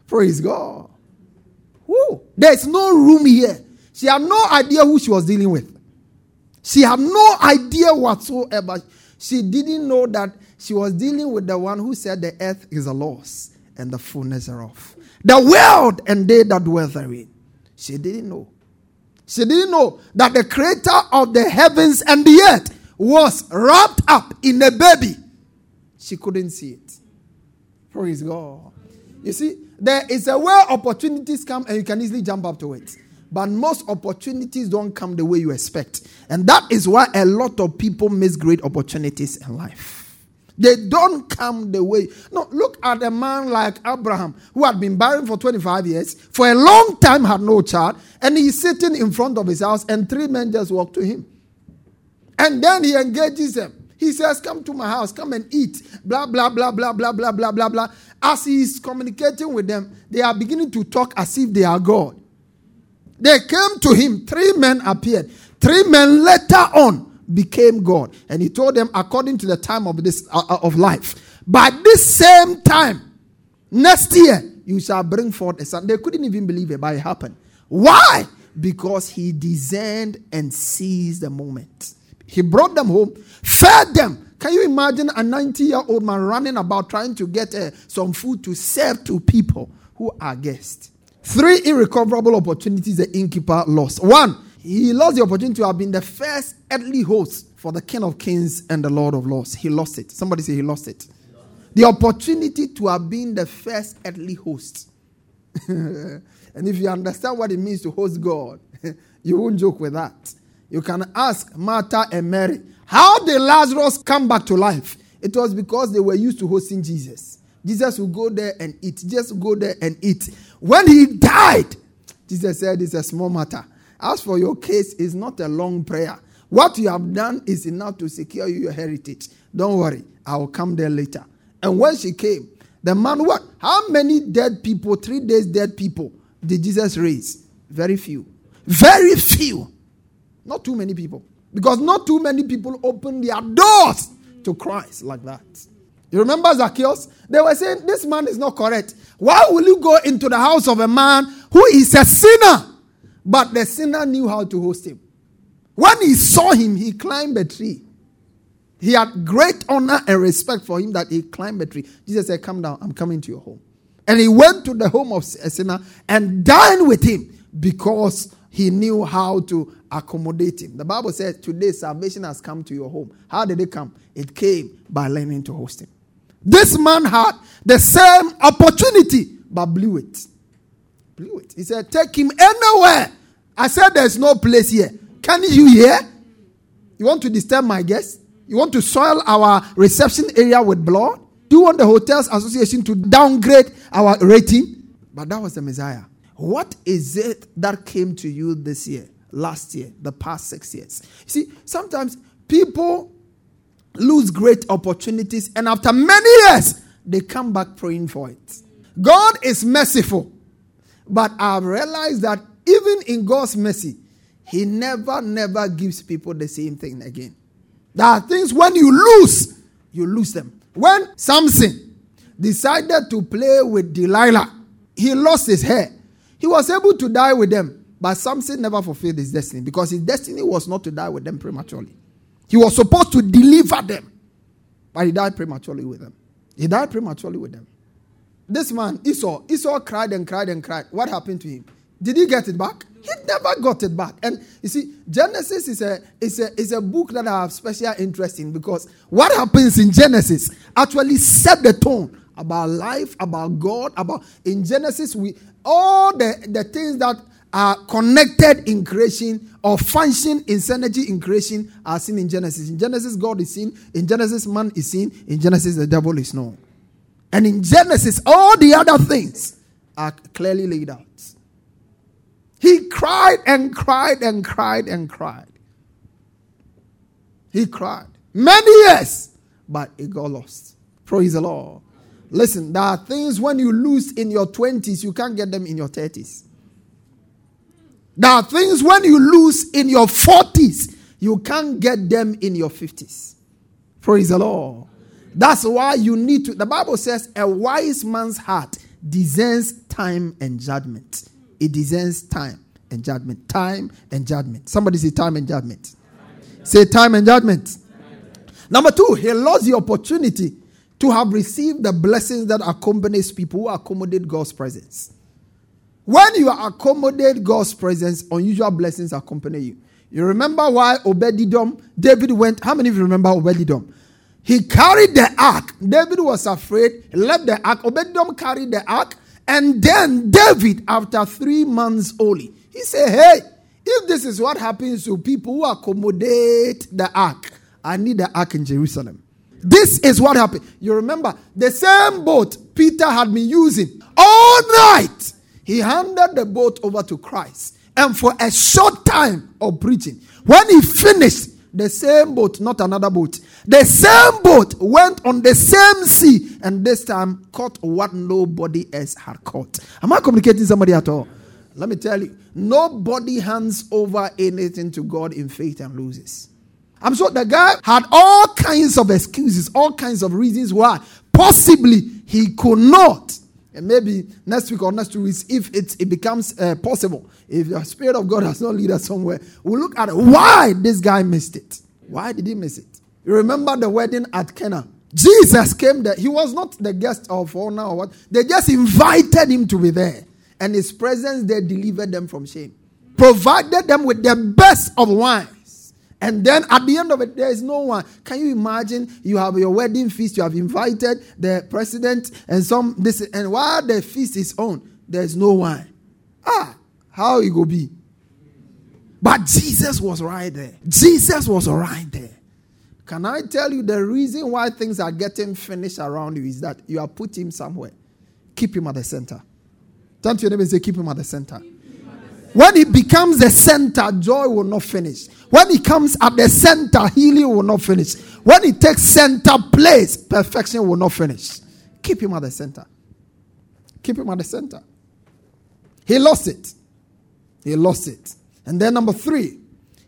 Praise God. Woo, there's no room here. She had no idea who she was dealing with. She had no idea whatsoever. She didn't know that she was dealing with the one who said the earth is a loss and the fullness thereof. The world and they that dwell therein. She didn't know. She didn't know that the creator of the heavens and the earth was wrapped up in a baby. She couldn't see it. Praise God. You see, there is a way opportunities come and you can easily jump up to it. But most opportunities don't come the way you expect. And that is why a lot of people miss great opportunities in life. They don't come the way. No, look at a man like Abraham, who had been barren for 25 years, for a long time had no child, and he's sitting in front of his house, and three men just walk to him. And then he engages them. He says, Come to my house, come and eat. Blah, blah, blah, blah, blah, blah, blah, blah, blah. As he's communicating with them, they are beginning to talk as if they are God. They came to him. Three men appeared. Three men later on became God. And he told them, according to the time of this uh, uh, of life, by this same time, next year, you shall bring forth a son. They couldn't even believe it, but it happened. Why? Because he discerned and seized the moment. He brought them home, fed them. Can you imagine a 90 year old man running about trying to get uh, some food to serve to people who are guests? Three irrecoverable opportunities the innkeeper lost. One, he lost the opportunity to have been the first earthly host for the King of Kings and the Lord of Lords. He lost it. Somebody say he lost it. The opportunity to have been the first earthly host. and if you understand what it means to host God, you won't joke with that. You can ask Martha and Mary, how did Lazarus come back to life? It was because they were used to hosting Jesus. Jesus would go there and eat. Just go there and eat. When he died, Jesus said, It's a small matter. As for your case, it's not a long prayer. What you have done is enough to secure you your heritage. Don't worry, I will come there later. And when she came, the man, what? How many dead people, three days dead people, did Jesus raise? Very few. Very few. Not too many people. Because not too many people open their doors to Christ like that. You remember Zacchaeus? They were saying, This man is not correct. Why will you go into the house of a man who is a sinner? But the sinner knew how to host him. When he saw him, he climbed a tree. He had great honor and respect for him that he climbed a tree. Jesus said, Come down, I'm coming to your home. And he went to the home of a sinner and dined with him because he knew how to accommodate him. The Bible says, Today salvation has come to your home. How did it come? It came by learning to host him. This man had the same opportunity, but blew it blew it. He said, Take him anywhere. I said, There's no place here. Can you hear? You want to disturb my guests? You want to soil our reception area with blood? Do you want the Hotels Association to downgrade our rating? But that was the Messiah. What is it that came to you this year, last year, the past six years? You see, sometimes people lose great opportunities, and after many years, they come back praying for it. God is merciful. But I've realized that even in God's mercy, He never, never gives people the same thing again. There are things when you lose, you lose them. When Samson decided to play with Delilah, he lost his hair. He was able to die with them, but Samson never fulfilled his destiny because his destiny was not to die with them prematurely. He was supposed to deliver them, but he died prematurely with them. He died prematurely with them. This man, Esau, Esau cried and cried and cried. What happened to him? Did he get it back? He never got it back. And you see, Genesis is a, is a, is a book that I have special interest in because what happens in Genesis actually set the tone about life, about God, about in Genesis, we all the, the things that are connected in creation or function in synergy in creation are seen in Genesis. In Genesis, God is seen. In Genesis, man is seen. In Genesis, the devil is known. And in Genesis, all the other things are clearly laid out. He cried and cried and cried and cried. He cried many years, but it got lost. Praise the Lord. Listen, there are things when you lose in your 20s, you can't get them in your 30s. There are things when you lose in your 40s, you can't get them in your 50s. Praise the Lord. That's why you need to. The Bible says a wise man's heart discerns time and judgment. It discerns time and judgment. Time and judgment. Somebody say time and judgment. Time. Say time and judgment. Time. Number two, he lost the opportunity to have received the blessings that accompanies people who accommodate God's presence. When you accommodate God's presence, unusual blessings accompany you. You remember why Obededom, David went, how many of you remember Obededom? He carried the ark. David was afraid. He left the ark. Obededom carried the ark. And then David, after three months only, he said, Hey, if this is what happens to people who accommodate the ark, I need the ark in Jerusalem. This is what happened. You remember the same boat Peter had been using all night. He handed the boat over to Christ. And for a short time of preaching, when he finished, the same boat, not another boat, the same boat went on the same sea and this time caught what nobody else had caught. Am I communicating somebody at all? Let me tell you, nobody hands over anything to God in faith and loses. I'm sure the guy had all kinds of excuses, all kinds of reasons why possibly he could not. And maybe next week or next two weeks, if it, it becomes uh, possible, if the Spirit of God has not lead us somewhere, we'll look at why this guy missed it. Why did he miss it? You remember the wedding at Cana? Jesus came there. He was not the guest of honor or what. They just invited him to be there. And his presence there delivered them from shame. Provided them with the best of wines. And then at the end of it, there is no one. Can you imagine? You have your wedding feast, you have invited the president and some this, and while the feast is on, there is no one. Ah, how it will be? But Jesus was right there. Jesus was right there. Can I tell you the reason why things are getting finished around you is that you have put him somewhere. Keep him at the center. Turn to your neighbor and say, Keep him at the center. When he becomes the center, joy will not finish. When he comes at the center, healing will not finish. When he takes center place, perfection will not finish. Keep him at the center. Keep him at the center. He lost it. He lost it. And then, number three,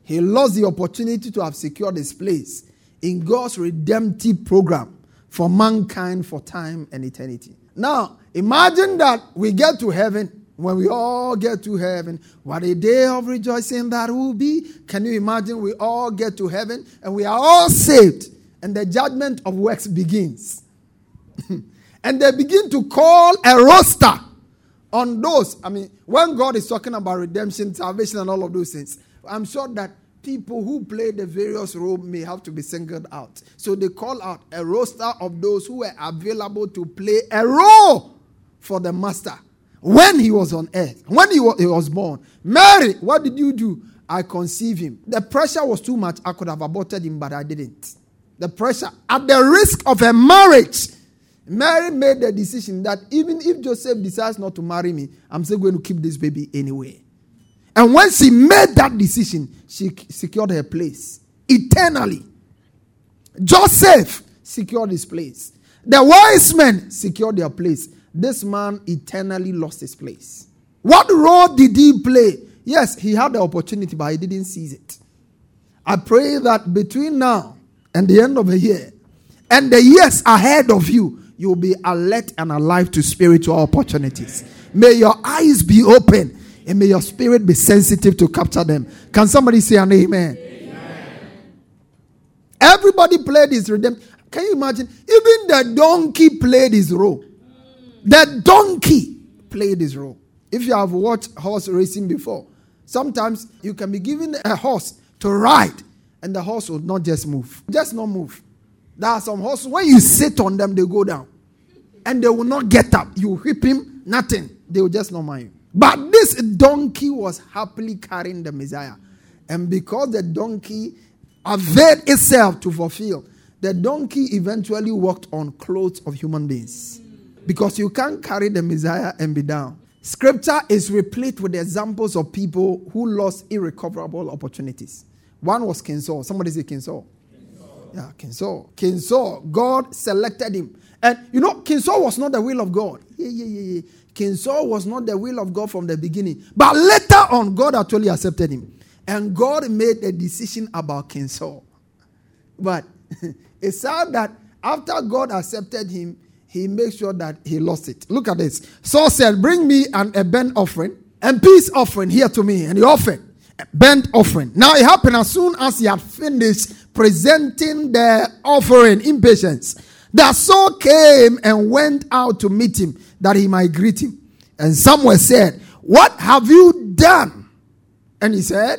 he lost the opportunity to have secured his place in God's redemptive program for mankind for time and eternity. Now, imagine that we get to heaven. When we all get to heaven, what a day of rejoicing that will be. Can you imagine we all get to heaven and we are all saved and the judgment of works begins? and they begin to call a roster on those. I mean, when God is talking about redemption, salvation, and all of those things, I'm sure that people who play the various roles may have to be singled out. So they call out a roster of those who were available to play a role for the master when he was on earth, when he was, he was born. Mary, what did you do? I conceived him. The pressure was too much. I could have aborted him, but I didn't. The pressure, at the risk of a marriage, Mary made the decision that even if Joseph decides not to marry me, I'm still going to keep this baby anyway. And when she made that decision, she secured her place eternally. Joseph secured his place. The wise men secured their place. This man eternally lost his place. What role did he play? Yes, he had the opportunity, but he didn't seize it. I pray that between now and the end of the year and the years ahead of you, you'll be alert and alive to spiritual opportunities. May your eyes be open and may your spirit be sensitive to capture them. Can somebody say an amen? amen. Everybody played his redemption. Can you imagine? Even the donkey played his role. The donkey played his role. If you have watched horse racing before, sometimes you can be given a horse to ride and the horse will not just move. Just not move. There are some horses, when you sit on them, they go down. And they will not get up. You whip him, nothing. They will just not mind. But this donkey was happily carrying the Messiah. And because the donkey availed itself to fulfill, the donkey eventually walked on clothes of human beings. Because you can't carry the Messiah and be down. Scripture is replete with examples of people who lost irrecoverable opportunities. One was King Saul. Somebody say King Saul. Yeah, King Saul. King Saul. God selected him. And you know, King Saul was not the will of God. Yeah, yeah, yeah, yeah. King Saul was not the will of God from the beginning. But later on, God actually accepted him. And God made a decision about King Saul. But it's sad that after God accepted him, he makes sure that he lost it. Look at this. Saul said, Bring me an, a burnt offering and peace offering here to me. And he offered a burnt offering. Now it happened as soon as he had finished presenting the offering in patience that Saul came and went out to meet him that he might greet him. And Samuel said, What have you done? And he said,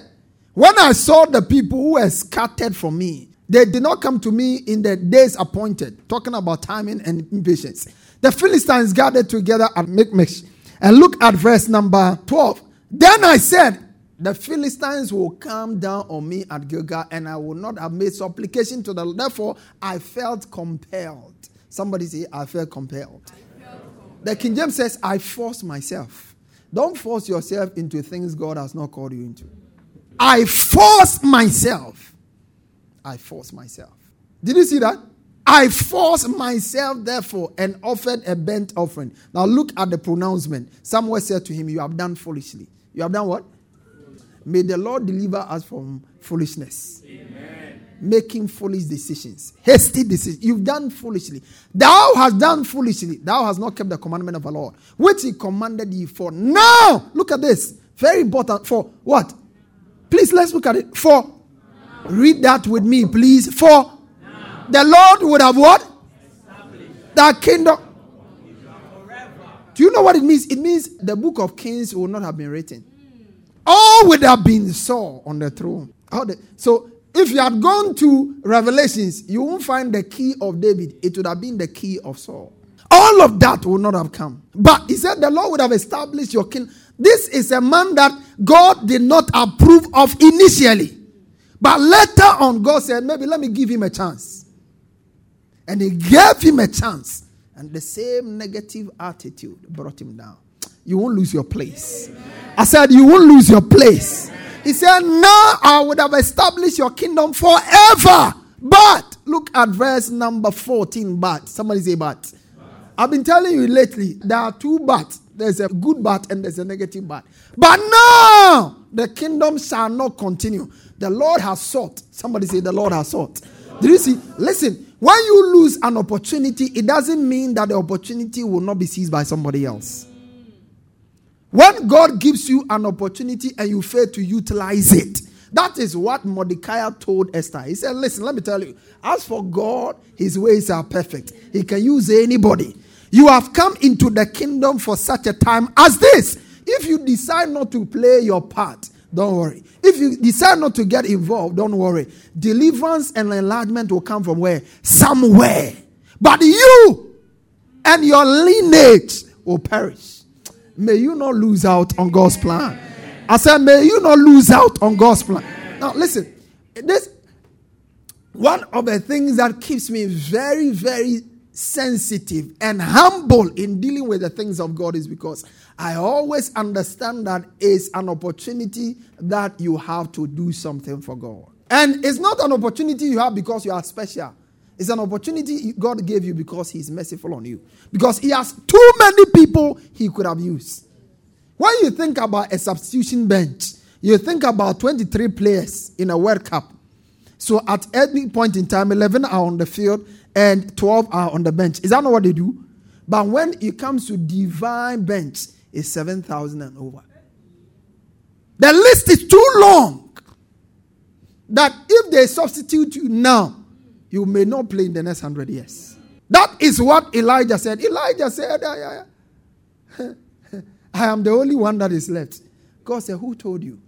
When I saw the people who were scattered from me, they did not come to me in the days appointed, talking about timing and impatience. The Philistines gathered together at Michmash. And look at verse number 12. Then I said, The Philistines will come down on me at Gilgal, and I will not have made supplication to the. Therefore, I felt compelled. Somebody say, I felt compelled. I felt compelled. The King James says, I forced myself. Don't force yourself into things God has not called you into. I forced myself I forced myself. Did you see that? I forced myself, therefore, and offered a burnt offering. Now look at the pronouncement. Samuel said to him, You have done foolishly. You have done what? May the Lord deliver us from foolishness. Amen. Making foolish decisions, hasty decisions. You've done foolishly. Thou hast done foolishly. Thou hast not kept the commandment of the Lord, which he commanded you for. Now, look at this. Very important. For what? Please, let's look at it. For Read that with me, please. For the Lord would have what? The kingdom. Do you know what it means? It means the book of Kings will not have been written. All would have been Saul on the throne. So if you had gone to Revelations, you won't find the key of David. It would have been the key of Saul. All of that would not have come. But he said the Lord would have established your king. This is a man that God did not approve of initially. But later on, God said, maybe let me give him a chance. And he gave him a chance. And the same negative attitude brought him down. You won't lose your place. I said, You won't lose your place. He said, Now I would have established your kingdom forever. But look at verse number 14. But somebody say, But. I've been telling you lately, there are two buts. There's a good but and there's a negative but. But now the kingdom shall not continue. The Lord has sought. Somebody say, The Lord has sought. Did you see? Listen, when you lose an opportunity, it doesn't mean that the opportunity will not be seized by somebody else. When God gives you an opportunity and you fail to utilize it, that is what Mordecai told Esther. He said, Listen, let me tell you, as for God, his ways are perfect. He can use anybody. You have come into the kingdom for such a time as this. If you decide not to play your part, don't worry. If you decide not to get involved, don't worry. Deliverance and enlargement will come from where? Somewhere. But you and your lineage will perish. May you not lose out on God's plan. I said, may you not lose out on God's plan. Now, listen. This one of the things that keeps me very, very sensitive and humble in dealing with the things of God is because I always understand that it's an opportunity that you have to do something for God. And it's not an opportunity you have because you are special. It's an opportunity God gave you because He's merciful on you. Because He has too many people He could have used. When you think about a substitution bench, you think about 23 players in a World Cup. So at any point in time, 11 are on the field and 12 are on the bench. Is that not what they do? But when it comes to divine bench, it's 7,000 and over. The list is too long that if they substitute you now, you may not play in the next 100 years. That is what Elijah said. Elijah said, I, I, I am the only one that is left. God said, Who told you?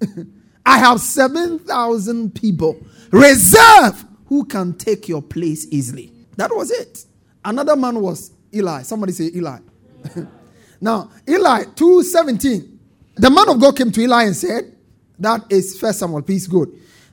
I have 7,000 people reserved who can take your place easily. That was it. Another man was Eli. Somebody say Eli. Now, Eli 2:17. The man of God came to Eli and said, That is first Samuel, peace, good.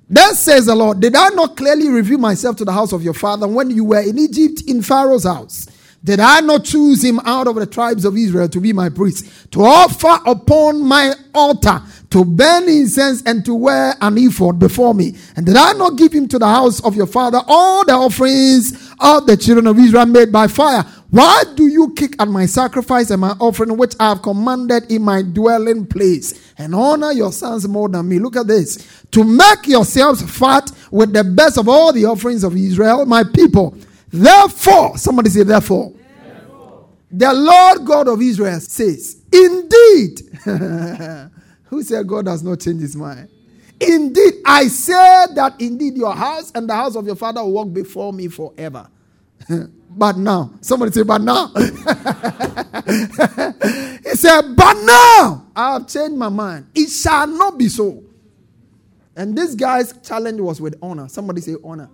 Then says the Lord, Did I not clearly reveal myself to the house of your father when you were in Egypt in Pharaoh's house? Did I not choose him out of the tribes of Israel to be my priest, to offer upon my altar, to burn incense, and to wear an ephod before me? And did I not give him to the house of your father all the offerings of the children of Israel made by fire? Why do you kick at my sacrifice and my offering, which I have commanded in my dwelling place, and honor your sons more than me? Look at this. To make yourselves fat with the best of all the offerings of Israel, my people. Therefore, somebody say, therefore. therefore. The Lord God of Israel says, Indeed. Who said God has not changed his mind? Indeed, I say that indeed your house and the house of your father will walk before me forever. but now, somebody say, but now. he said, but now I have changed my mind. It shall not be so. And this guy's challenge was with honor. Somebody say honor.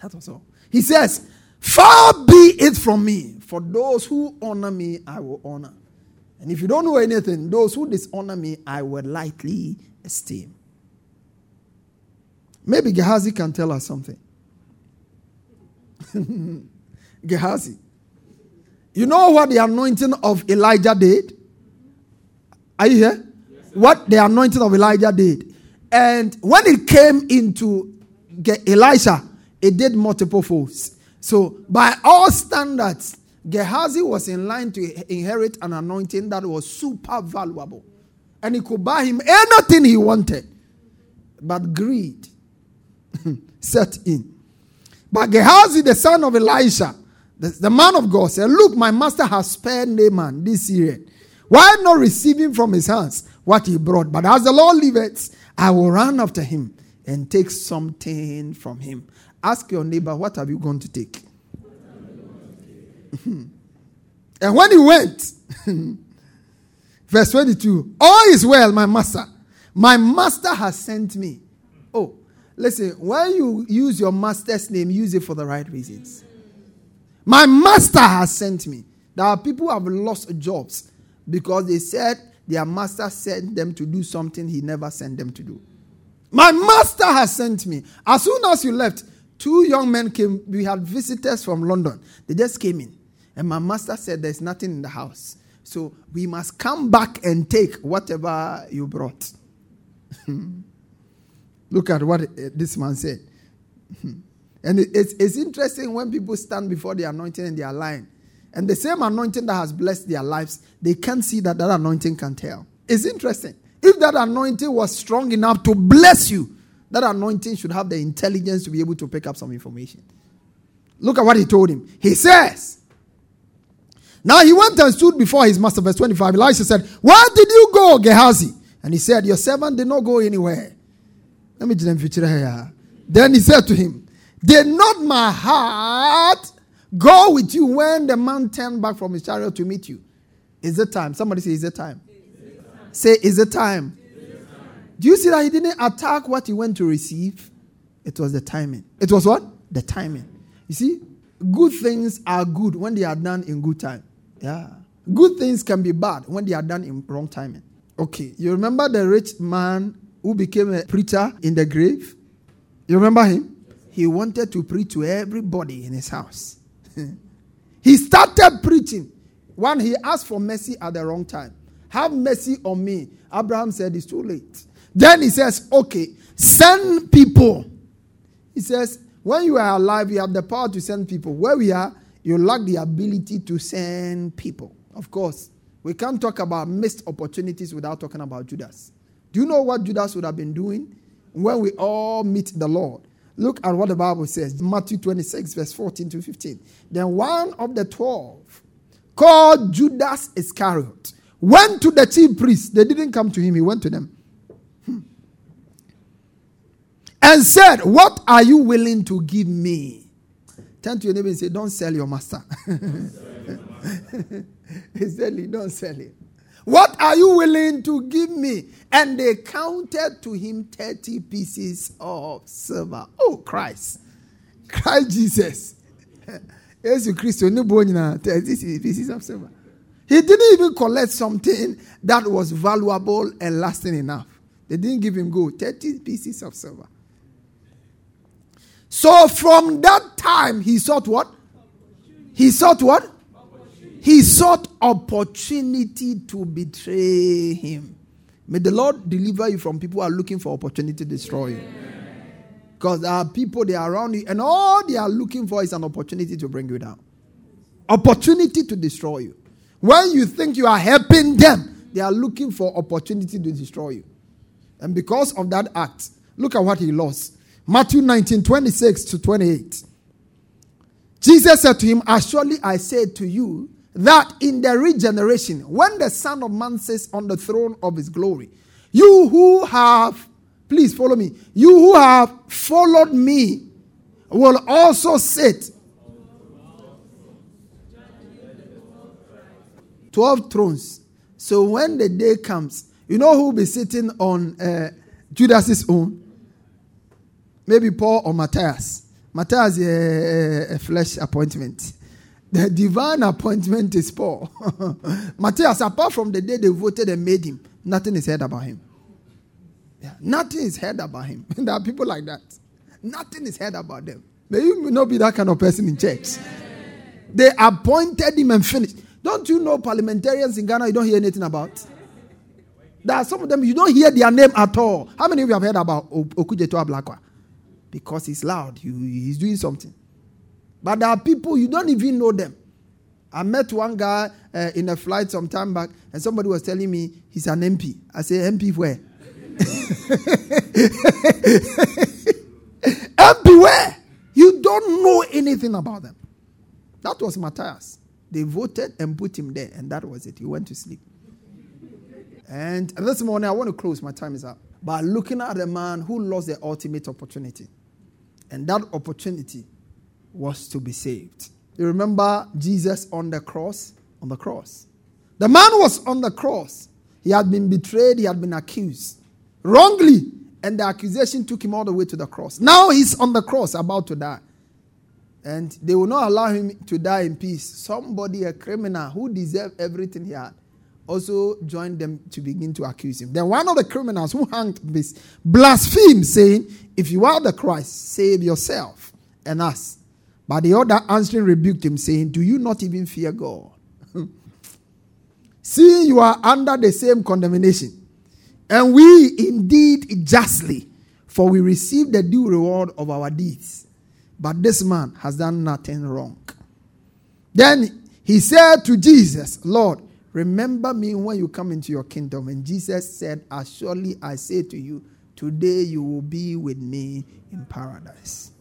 That was all. He says, Far be it from me. For those who honor me, I will honor. And if you don't know anything, those who dishonor me, I will lightly esteem. Maybe Gehazi can tell us something. Gehazi. You know what the anointing of Elijah did? Are you here? Yes, what the anointing of Elijah did. And when it came into Elisha, it did multiple folds. So, by all standards, Gehazi was in line to inherit an anointing that was super valuable. And he could buy him anything he wanted. But greed set in. But Gehazi, the son of Elisha, the, the, man of God, said, Look, my master has spared Naaman this year. Why not receiving from his hands what he brought? But as the Lord liveth, I will run after him and take something from him. Ask your neighbor, what have you gone to take? and when he went, verse 22, all is well, my master. My master has sent me. Oh, listen, when you use your master's name, use it for the right reasons. My master has sent me. There are people who have lost jobs because they said their master sent them to do something he never sent them to do. My master has sent me. As soon as you left, Two young men came. We had visitors from London. They just came in. And my master said, There's nothing in the house. So we must come back and take whatever you brought. Look at what eh, this man said. and it's, it's interesting when people stand before the anointing and they are lying. And the same anointing that has blessed their lives, they can't see that that anointing can tell. It's interesting. If that anointing was strong enough to bless you, that anointing should have the intelligence to be able to pick up some information. Look at what he told him. He says, Now he went and stood before his master, verse 25. Elisha said, Where did you go, Gehazi? And he said, Your servant did not go anywhere. Let me tell future here. Then he said to him, Did not my heart go with you when the man turned back from his chariot to meet you? Is it time? Somebody say, Is it time? Is it time? Say, Is it time? Do you see that he didn't attack what he went to receive? It was the timing. It was what? The timing. You see, good things are good when they are done in good time. Yeah. Good things can be bad when they are done in wrong timing. Okay. You remember the rich man who became a preacher in the grave? You remember him? He wanted to preach to everybody in his house. he started preaching. when he asked for mercy at the wrong time. Have mercy on me. Abraham said, It's too late. Then he says, okay, send people. He says, when you are alive, you have the power to send people. Where we are, you lack the ability to send people. Of course, we can't talk about missed opportunities without talking about Judas. Do you know what Judas would have been doing when we all meet the Lord? Look at what the Bible says Matthew 26, verse 14 to 15. Then one of the twelve, called Judas Iscariot, went to the chief priests. They didn't come to him, he went to them and said, What are you willing to give me? Turn to your neighbor and say, Don't sell your master. he said, Don't sell it. What are you willing to give me? And they counted to him 30 pieces of silver. Oh, Christ. Christ Jesus. Jesus Christ, 30 pieces of silver. He didn't even collect something that was valuable and lasting enough. They didn't give him gold, 30 pieces of silver. So from that time, he sought what? He sought what? He sought opportunity to betray him. May the Lord deliver you from people who are looking for opportunity to destroy you. Because there are people they are around you, and all they are looking for is an opportunity to bring you down. Opportunity to destroy you. When you think you are helping them, they are looking for opportunity to destroy you. And because of that act, look at what he lost. Matthew 19, 26 to 28. Jesus said to him, As surely I say to you, that in the regeneration, when the Son of Man sits on the throne of his glory, you who have Please follow me. You who have followed me will also sit. 12 thrones. So when the day comes, you know who will be sitting on uh, Judas's own? Maybe Paul or Matthias. Matthias is a, a, flesh appointment. The divine appointment is Paul. Matthias, apart from the day they voted and made him, nothing is said about him. Yeah. Nothing is heard about him. there are people like that. Nothing is heard about them. May you not be that kind of person in church. They appointed him and finished. Don't you know parliamentarians in Ghana you don't hear anything about? There are some of them you don't hear their name at all. How many of you have heard about Okudzeto Ablakwa? Because he's loud, he's doing something. But there are people you don't even know them. I met one guy uh, in a flight some time back, and somebody was telling me he's an MP. I said, MP where? MP where? you don't know anything about them. That was Matthias. They voted and put him there, and that was it. He went to sleep. And this morning, I want to close. My time is up. By looking at a man who lost the ultimate opportunity. And that opportunity was to be saved. You remember Jesus on the cross? On the cross. The man was on the cross. He had been betrayed, he had been accused wrongly. And the accusation took him all the way to the cross. Now he's on the cross, about to die. And they will not allow him to die in peace. Somebody, a criminal who deserved everything he had, also joined them to begin to accuse him. Then one of the criminals who hanged this blasphemed, saying, If you are the Christ, save yourself and us. But the other answering rebuked him, saying, Do you not even fear God? See, you are under the same condemnation. And we indeed justly, for we receive the due reward of our deeds. But this man has done nothing wrong. Then he said to Jesus, Lord, remember me when you come into your kingdom. And Jesus said, As surely I say to you, today you will be with me in paradise.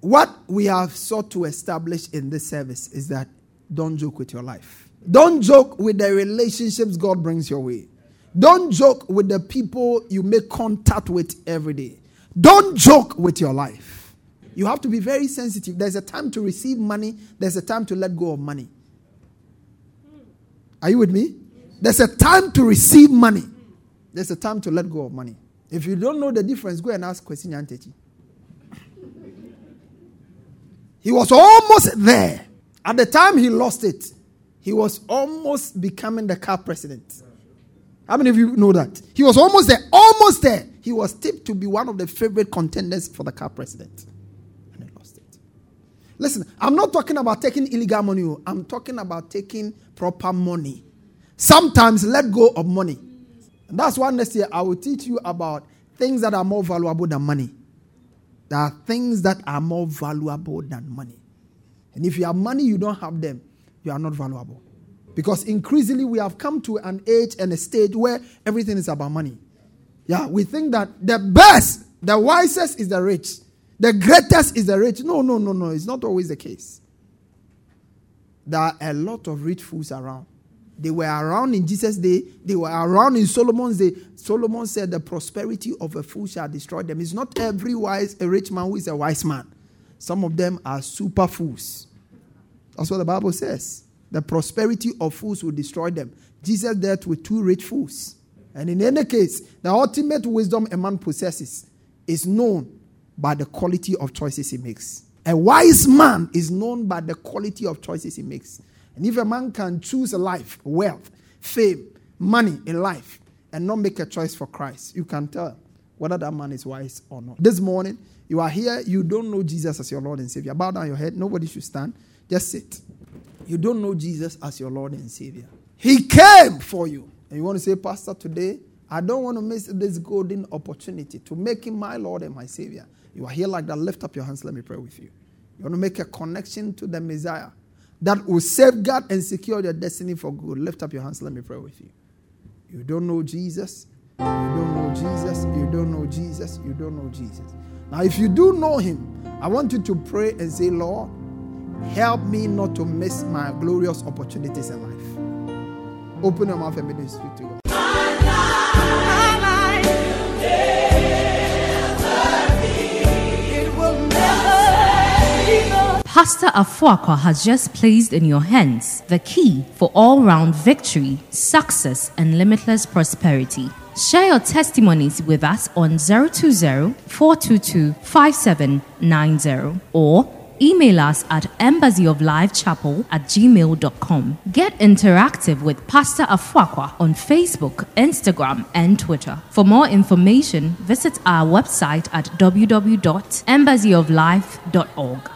What we have sought to establish in this service is that don't joke with your life. Don't joke with the relationships God brings your way. Don't joke with the people you make contact with every day. Don't joke with your life. You have to be very sensitive. There's a time to receive money, there's a time to let go of money. Are you with me? There's a time to receive money, there's a time to let go of money. If you don't know the difference, go and ask Kwesi Nyantakyi. He was almost there. At the time he lost it, he was almost becoming the CAF president. How many of you know that? He was almost there, almost there. He was tipped to be one of the favorite contenders for the CAF president. And he lost it. Listen, I'm not talking about taking illegal money, oh. I'm talking about taking proper money. Sometimes let go of money. And that's why next year I will teach you about things that are more valuable than money. There are things that are more valuable than money. And if you have money, you don't have them, you are not valuable. Because increasingly we have come to an age and a stage where everything is about money. Yeah, we think that the best, the wisest is the rich. The greatest is the rich. No, no, no, no. It's not always the case. There are a lot of rich fools around. They were around in Jesus' day. They were around in Solomon's day. Solomon said, The prosperity of a fool shall destroy them. It's not every wise, a rich man who is a wise man. Some of them are super fools. That's what the Bible says. The prosperity of fools will destroy them. Jesus dealt with two rich fools. And in any case, the ultimate wisdom a man possesses is known by the quality of choices he makes. A wise man is known by the quality of choices he makes. And if a man can choose a life, wealth, fame, money in life, and not make a choice for Christ, you can tell whether that man is wise or not. This morning, you are here, you don't know Jesus as your Lord and Savior. Bow down your head, nobody should stand. Just sit. You don't know Jesus as your Lord and Savior. He came for you. And you want to say, Pastor, today, I don't want to miss this golden opportunity to make him my Lord and my Savior. You are here like that. Lift up your hands. Let me pray with you. You want to make a connection to the Messiah that will safeguard and secure your destiny for good. Lift up your hands. Let me pray with you. You don't know Jesus. You don't know Jesus. You don't know Jesus. You don't know Jesus. Now, if you do know him, I want you to pray and say, Lord, help me not to miss my glorious opportunities in life. Open your mouth and begin to speak to God. Pastor Afuaqua has just placed in your hands the key for all round victory, success, and limitless prosperity. Share your testimonies with us on 020 422 5790 or email us at embassyoflifechapel at gmail.com. Get interactive with Pastor Afuaqua on Facebook, Instagram, and Twitter. For more information, visit our website at www.embassyoflife.org.